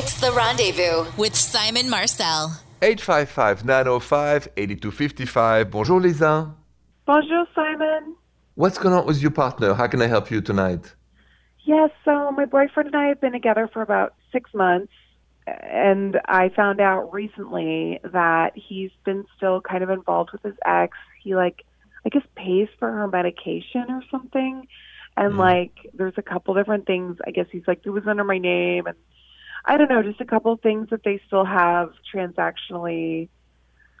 It's The Rendezvous with Simon Marcel. 855-905-8255. Bonjour Lisa. Bonjour, Simon. What's going on with your partner? How can I help you tonight? Yes, so my boyfriend and I have been together for about six months, and I found out recently that he's been still kind of involved with his ex. He, like, I guess pays for her medication or something. And, mm. like, there's a couple different things. I guess he's like, it was under my name. And I don't know, just a couple of things that they still have transactionally.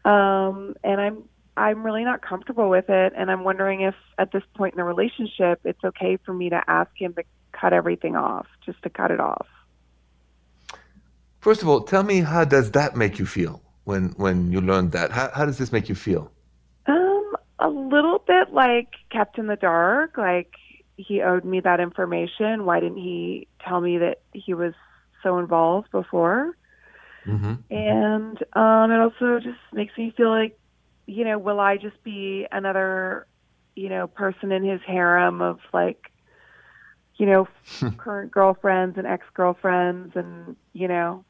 Um, and I'm I'm really not comfortable with it, and I'm wondering if at this point in the relationship, it's okay for me to ask him to cut everything off, just to cut it off. First of all, tell me how does that make you feel when when you learned that? How how does this make you feel? Um, a little bit like kept in the dark, like he owed me that information. Why didn't he tell me that he was so involved before? Mm-hmm. And um, it also just makes me feel like, you know, will I just be another, you know, person in his harem of like, you know, current girlfriends and ex girlfriends, and you know.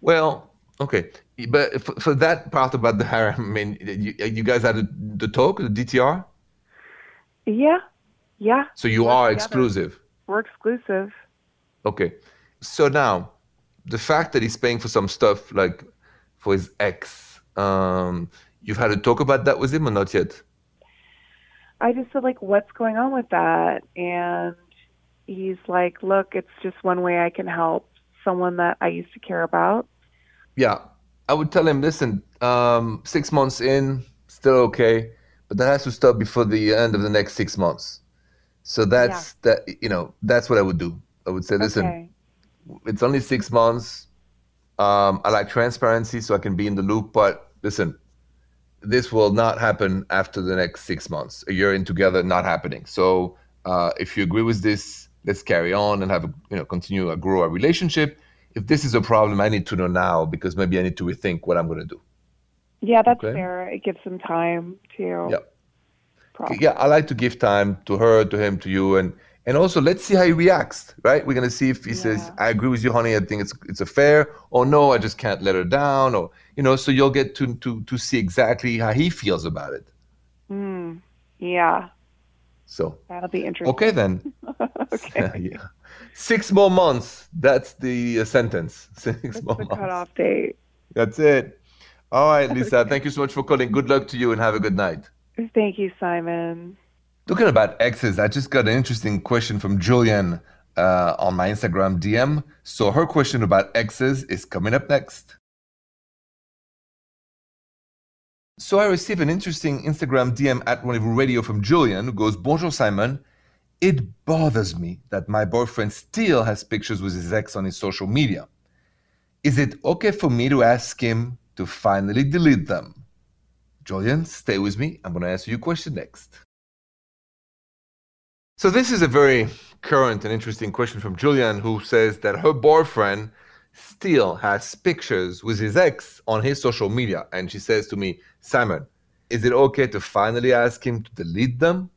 Well, okay, but for, for that part about the harem, I mean, you, you guys had the, the talk, the DTR, Yeah, yeah. so you We're are together. exclusive. We're exclusive. Okay, so now the fact that he's paying for some stuff like for his ex, um, you've had a talk about that with him or not yet? I just said like, what's going on with that? And he's like, look, it's just one way I can help someone that I used to care about. Yeah, I would tell him, listen, um, six months in, still okay, but that has to stop before the end of the next six months. So that's that. You know, that's what I would do. I would say, listen, okay. It's only six months. Um, I like transparency, so I can be in the loop. But listen, this will not happen after the next six months. A year in together, not happening. So uh, if you agree with this, let's carry on and have a, you know continue to grow our relationship. If this is a problem, I need to know now because maybe I need to rethink what I'm going to do. Yeah, that's Okay. fair. It gives some time to. Process. yeah, I like to give time to her, to him, to you, and and also let's see how he reacts. Right? We're gonna see if he says, "I agree with you, honey. I think it's it's a fair," or "No, I just can't let her down," or you know. So you'll get to to to see exactly how he feels about it. Hmm. Yeah, So that'll be interesting. okay then. okay. yeah. Six more months. That's the uh, sentence. Six That's more the months. cutoff date. That's it. All right, Lisa. Thank you so much for calling. Good luck to you and have a good night. Thank you, Simon. Talking about exes, I just got an interesting question from Julian uh, on my Instagram DM. So her question about exes is coming up next. So I received an interesting Instagram DM at Rendezvous Radio from Julian who goes, Bonjour Simon. It bothers me that my boyfriend still has pictures with his ex on his social media. Is it okay for me to ask him to finally delete them? Julian, stay with me. I'm going to answer your question next. So this is a very current and interesting question from Julian, who says that her boyfriend still has pictures with his ex on his social media, and she says to me, "Simon, is it okay to finally ask him to delete them?"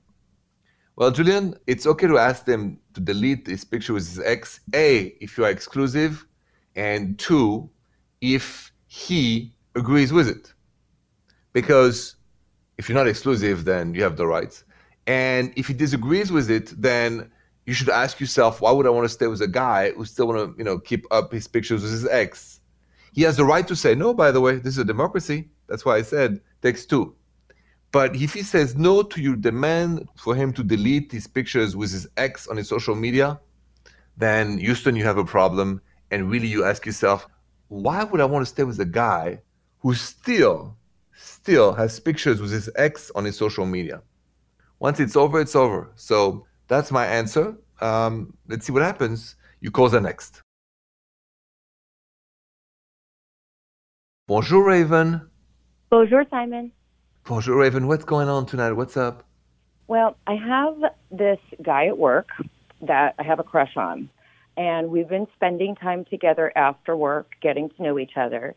Well, Julian, it's okay to ask them to delete his picture with his ex. A, if you are exclusive, and two, if he agrees with it. Because if you're not exclusive, then you have the rights. And if he disagrees with it, then you should ask yourself, why would I want to stay with a guy who still want to, you know, keep up his pictures with his ex? He has the right to say no, by the way, this is a democracy. That's why I said takes two. But if he says no to your demand for him to delete his pictures with his ex on his social media, then Houston, you have a problem. And really, you ask yourself, why would I want to stay with a guy who still, still has pictures with his ex on his social media? Once it's over, it's over. So that's my answer. Um, let's see what happens. You call the next. Bonjour, Raven. Bonjour, Simon. Bonjour, Raven. What's going on tonight? What's up? Well, I have this guy at work that I have a crush on, and we've been spending time together after work, getting to know each other.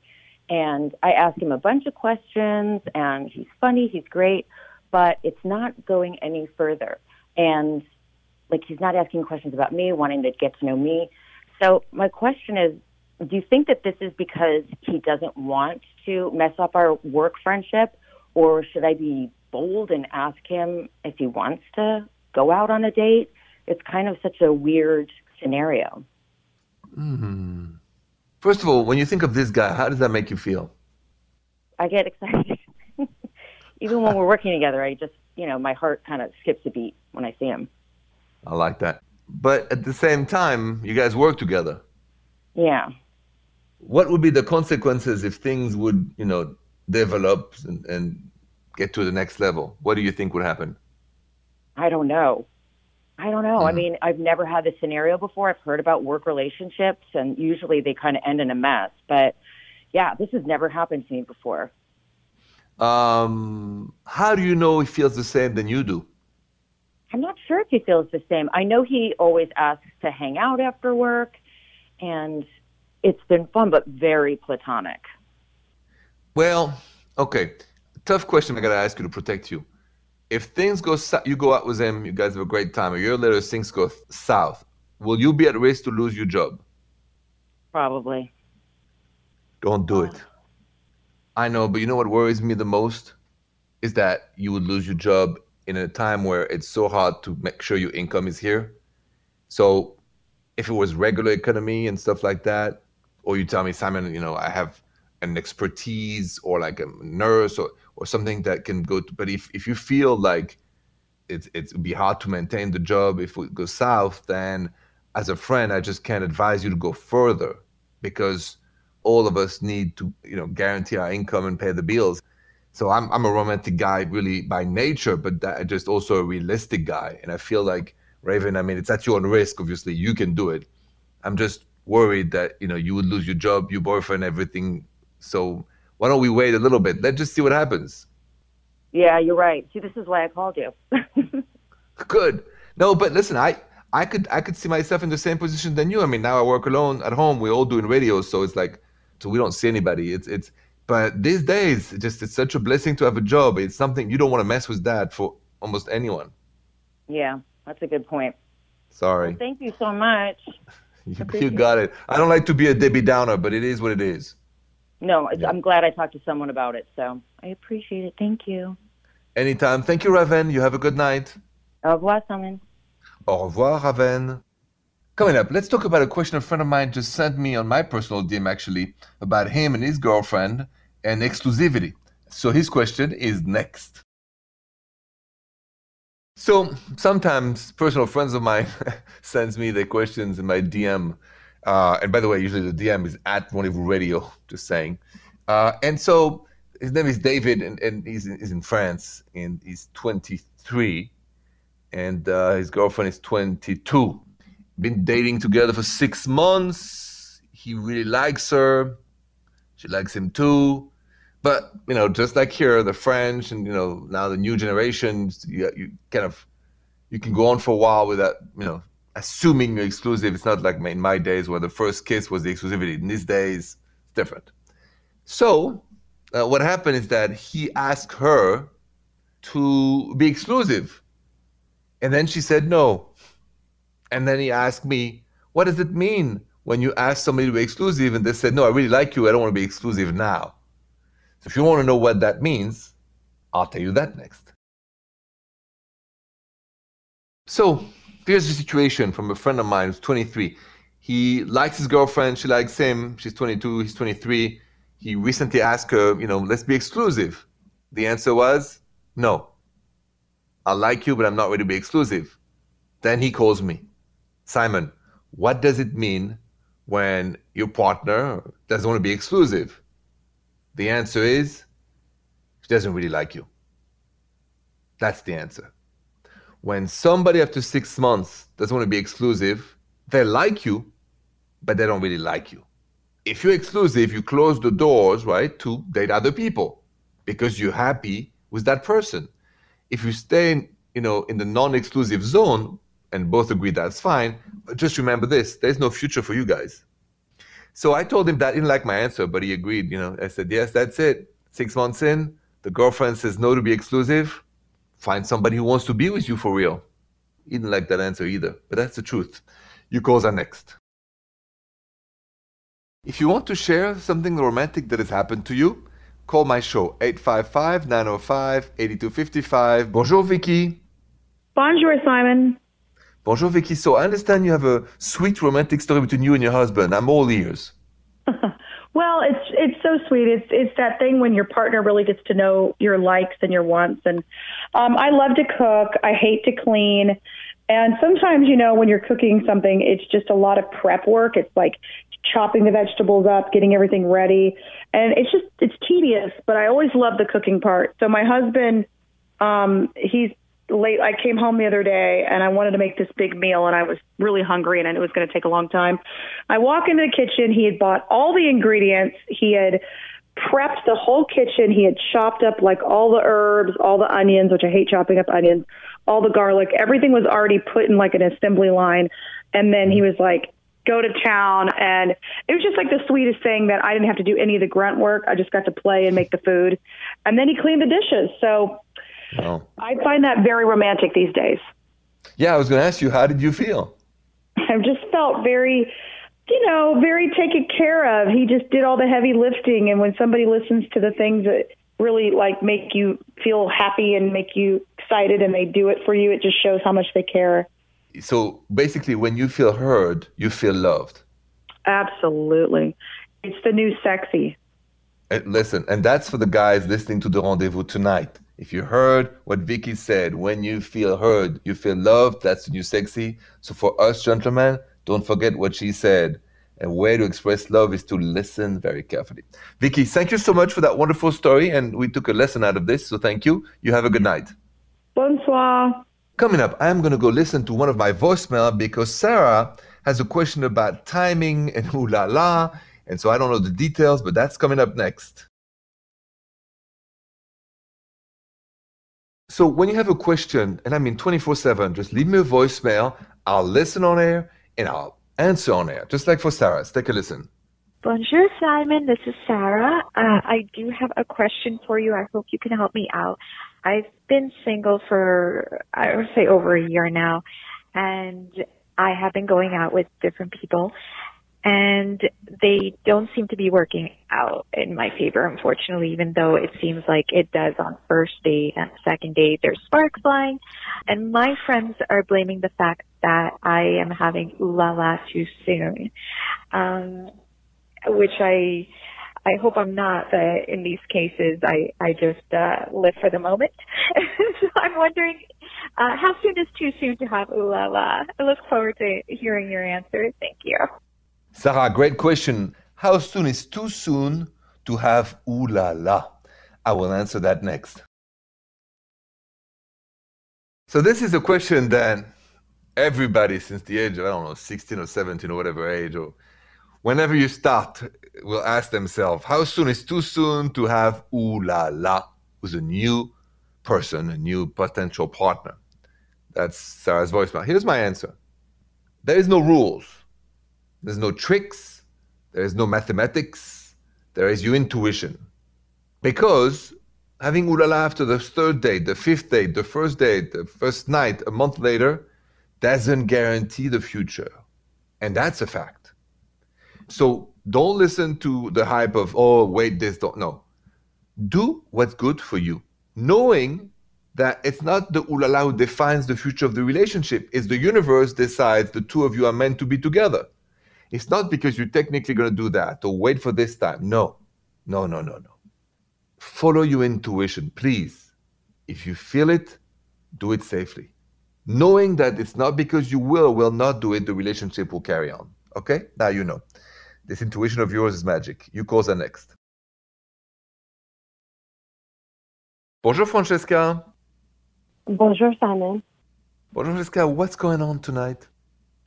And I asked him a bunch of questions, and he's funny, he's great, but it's not going any further. And like, he's not asking questions about me, wanting to get to know me. So, my question is do you think that this is because he doesn't want to mess up our work friendship, or should I be bold and ask him if he wants to go out on a date? It's kind of such a weird scenario. Mm-hmm. First of all, when you think of this guy, how does that make you feel? I get excited. Even when we're working together, I just, you know, my heart kind of skips a beat when I see him. I like that. But at the same time, you guys work together. Yeah. What would be the consequences if things would, you know, develop and, and get to the next level? What do you think would happen? I don't know. I don't know. Mm-hmm. I mean, I've never had this scenario before. I've heard about work relationships, and usually they kind of end in a mess. But yeah, this has never happened to me before. Um, how do you know he feels the same than you do? I'm not sure if he feels the same. I know he always asks to hang out after work, and it's been fun, but very platonic. Well, okay. Tough question I got to ask you to protect you. If things go, south, you go out with him, you guys have a great time. A year later, things go south. Will you be at risk to lose your job? Probably. Don't do it. I know, but you know what worries me the most is that you would lose your job in a time where it's so hard to make sure your income is here. So if it was regular economy and stuff like that, or you tell me, Simon, you know, I have an expertise or like a nurse or, or something that can go to, but if, if you feel like it's, it's it'd be hard to maintain the job if it goes south, then as a friend, I just can't advise you to go further because all of us need to, you know, guarantee our income and pay the bills. So I'm I'm a romantic guy really by nature, but that, just also a realistic guy. And I feel like Raven, I mean, it's at your own risk. Obviously, you can do it. I'm just worried that you know you would lose your job, your boyfriend, everything. So why don't we wait a little bit? Let's just see what happens. Yeah, you're right. See, this is why I called you. Good. No, but listen, I I could I could see myself in the same position than you. I mean, now I work alone at home. We're all doing radio, so it's like so we don't see anybody. It's it's but these days, just it's such a blessing to have a job. It's something you don't want to mess with that for almost anyone. Yeah, that's a good point. Sorry. Well, thank you so much. you, you got it. I don't like to be a Debbie Downer, but it is what it is. No, yeah. I'm glad I talked to someone about it. So I appreciate it. Thank you. Anytime. Thank you, Raven. You have a good night. Au revoir, Simon. Au revoir, Raven. Coming up, let's talk about a question a friend of mine just sent me on my personal DM actually about him and his girlfriend and exclusivity. So his question is next. So sometimes personal friends of mine sends me their questions in my DM. Uh, and by the way, usually the DM is at Rendezvous Radio, just saying. Uh, and so his name is David, and, and he's, in, he's in France, and he's 23, and uh, his girlfriend is 22. Been dating together for six months. He really likes her. She likes him too. But you know, just like here, the French and you know now the new generations, you, you kind of you can go on for a while without you know assuming you're exclusive. It's not like in my days where the first kiss was the exclusivity. In these days, it's different. So uh, what happened is that he asked her to be exclusive, and then she said no. And then he asked me, "What does it mean when you ask somebody to be exclusive?" And they said, "No, I really like you. I don't want to be exclusive now." So if you want to know what that means, I'll tell you that next. So here's the situation from a friend of mine who's 23. He likes his girlfriend, she likes him, she's 22, he's 23. He recently asked her, you know, let's be exclusive. The answer was no. I like you, but I'm not ready to be exclusive. Then he calls me, Simon, what does it mean when your partner doesn't want to be exclusive? The answer is she doesn't really like you. That's the answer. When somebody after six months doesn't want to be exclusive, they like you, but they don't really like you. If you're exclusive, you close the doors, right, to date other people because you're happy with that person. If you stay, in, you know, in the non-exclusive zone and both agree that's fine, But just remember this: there's no future for you guys. So I told him that didn't like my answer, but he agreed. You know, I said, yes, that's it. Six months in, the girlfriend says no to be exclusive. Find somebody who wants to be with you for real. He didn't like that answer either, but that's the truth. You calls are next. If you want to share something romantic that has happened to you, call my show 855-905-8255. Bonjour Vicky. Bonjour Simon. Bonjour Vicky. So I understand you have a sweet romantic story between you and your husband. I'm all ears. well, it's it's so sweet. It's it's that thing when your partner really gets to know your likes and your wants. And um, I love to cook. I hate to clean. And sometimes, you know, when you're cooking something, it's just a lot of prep work. It's like chopping the vegetables up, getting everything ready. And it's just, it's tedious, but I always love the cooking part. So my husband, um, he's late. I came home the other day and I wanted to make this big meal and I was really hungry and I knew it was going to take a long time. I walk into the kitchen. He had bought all the ingredients. He had prepped the whole kitchen. He had chopped up like all the herbs, all the onions, which I hate chopping up onions, all the garlic. Everything was already put in like an assembly line. And then he was like, go to town. And it was just like the sweetest thing that I didn't have to do any of the grunt work. I just got to play and make the food. And then he cleaned the dishes. So oh. I find that very romantic these days. Yeah, I was going to ask you, how did you feel? I just felt very, you know, very taken care of. He just did all the heavy lifting. And when somebody listens to the things that really like make you feel happy and make you excited and they do it for you, it just shows how much they care so basically, when you feel heard, you feel loved. Absolutely. It's the new sexy. And listen, and that's for the guys listening to the rendezvous tonight. If you heard what Vicky said, when you feel heard, you feel loved, that's the new sexy. So for us gentlemen, don't forget what she said. A way to express love is to listen very carefully. Vicky, thank you so much for that wonderful story. And we took a lesson out of this. So thank you. You have a good night. Bonsoir. Coming up, I'm going to go listen to one of my voicemail because Sarah has a question about timing and ooh la la. And so I don't know the details, but that's coming up next. So when you have a question, and I mean 24 7, just leave me a voicemail. I'll listen on air and I'll answer on air, just like for Sarah. Let's take a listen. Bonjour, Simon. This is Sarah. Uh, I do have a question for you. I hope you can help me out. I've been single for, I would say over a year now, and I have been going out with different people and they don't seem to be working out in my favor, unfortunately, even though it seems like it does on first date and second date. There's sparks flying. And my friends are blaming the fact that I am having la la too soon. Um, which I, I hope I'm not, but in these cases, I, I just uh, live for the moment. so I'm wondering, uh, how soon is too soon to have ooh la la? I look forward to hearing your answer. Thank you. Sarah, great question. How soon is too soon to have ooh la la? I will answer that next. So this is a question that everybody since the age of, I don't know, 16 or 17 or whatever age, or whenever you start, will ask themselves, how soon is too soon to have ooh la la with a new person, a new potential partner? That's Sarah's voicemail. Here's my answer. There is no rules. There's no tricks. There is no mathematics. There is your intuition. Because having ooh la la after the third date, the fifth date, the first date, the first night, a month later, doesn't guarantee the future. And that's a fact. So don't listen to the hype of, oh, wait, this, don't. No. Do what's good for you, knowing that it's not the ooh la la who defines the future of the relationship. It's the universe decides the two of you are meant to be together. It's not because you're technically going to do that or wait for this time. No, no, no, no, no. Follow your intuition, please. If you feel it, do it safely. Knowing that it's not because you will or will not do it, the relationship will carry on. Okay? Now you know. This intuition of yours is magic. You calls the next. Bonjour, Francesca. Bonjour, Simon. Bonjour, Francesca. What's going on tonight?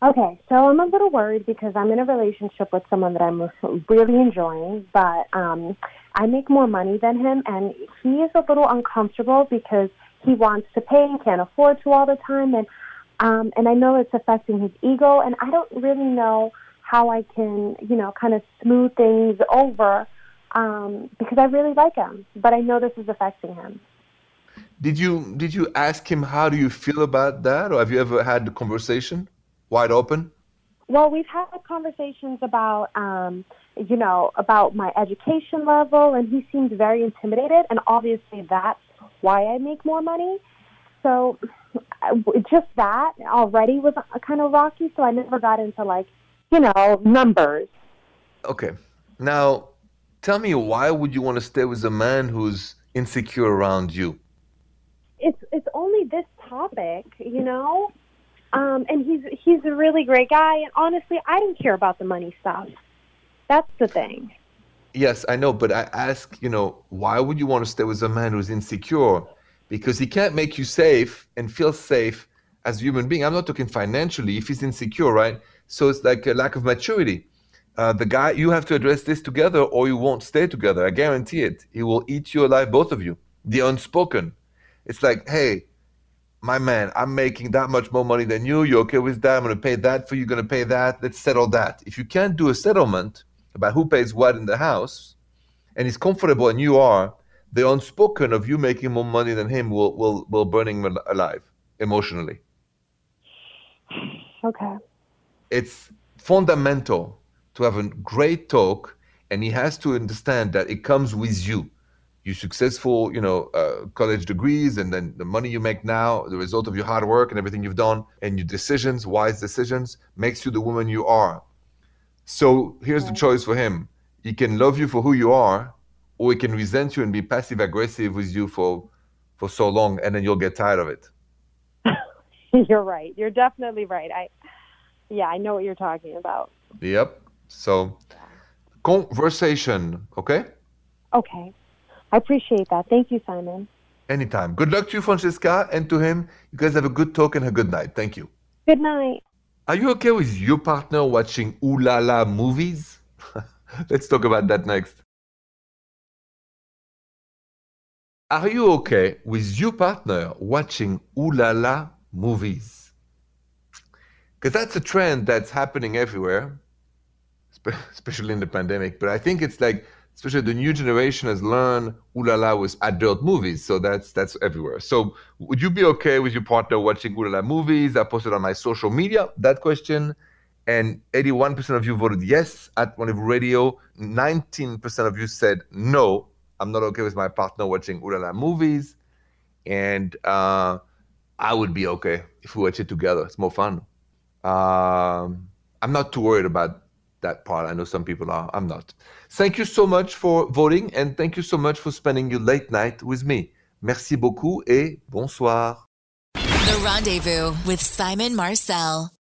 Okay, so I'm a little worried because I'm in a relationship with someone that I'm really enjoying, but um, I make more money than him, and he is a little uncomfortable because he wants to pay and can't afford to all the time, and um, and I know it's affecting his ego, and I don't really know how I can, you know, kind of smooth things over um, because I really like him, but I know this is affecting him. Did you did you ask him how do you feel about that, or have you ever had the conversation wide open? Well, we've had conversations about, um, you know, about my education level, and he seemed very intimidated. And obviously, that's why I make more money. So just that already was kind of rocky. So I never got into like, you know, numbers. Okay. Now, tell me, why would you want to stay with a man who's insecure around you? It's it's only this topic, you know. Um, and he's he's a really great guy. And honestly, I don't care about the money stuff. That's the thing. Yes, I know, but I ask, you know, why would you want to stay with a man who's insecure? Because he can't make you safe and feel safe as a human being. I'm not talking financially. If he's insecure, right? So it's like a lack of maturity. Uh, the guy, you have to address this together, or you won't stay together. I guarantee it. He will eat you alive, both of you. The unspoken. It's like, hey, my man, I'm making that much more money than you. You're okay with that? I'm going to pay that for you. Going to pay that? Let's settle that. If you can't do a settlement about who pays what in the house, and he's comfortable and you are, the unspoken of you making more money than him will will will burn him alive emotionally. Okay. It's fundamental to have a great talk, and he has to understand that it comes with you. You successful, you know, uh, college degrees, and then the money you make now, the result of your hard work and everything you've done, and your decisions, wise decisions, makes you the woman you are. So here's the choice for him: he can love you for who you are, or he can resent you and be passive aggressive with you for for so long, and then you'll get tired of it. you're right. You're definitely right. I, yeah, I know what you're talking about. Yep. So, conversation, okay? Okay. I appreciate that. Thank you, Simon. Anytime. Good luck to you, Francesca, and to him. You guys have a good talk and a good night. Thank you. Good night. Are you okay with your partner watching Ooh La La movies? Let's talk about that next. Are you okay with your partner watching Ooh La La movies? Because that's a trend that's happening everywhere especially in the pandemic. But I think it's like, especially the new generation has learned Ooh La La with adult movies. So that's that's everywhere. So would you be okay with your partner watching Ooh La La movies? I posted on my social media that question. And 81% of you voted yes at Rendezvous Radio. 19% of you said no. I'm not okay with my partner watching Ooh La La movies. And uh, I would be okay if we watch it together. It's more fun. Um, I'm not too worried about that part. I know some people are. I'm not. Thank you so much for voting and thank you so much for spending your late night with me. Merci beaucoup et bonsoir. The Rendezvous with Simon Marcel.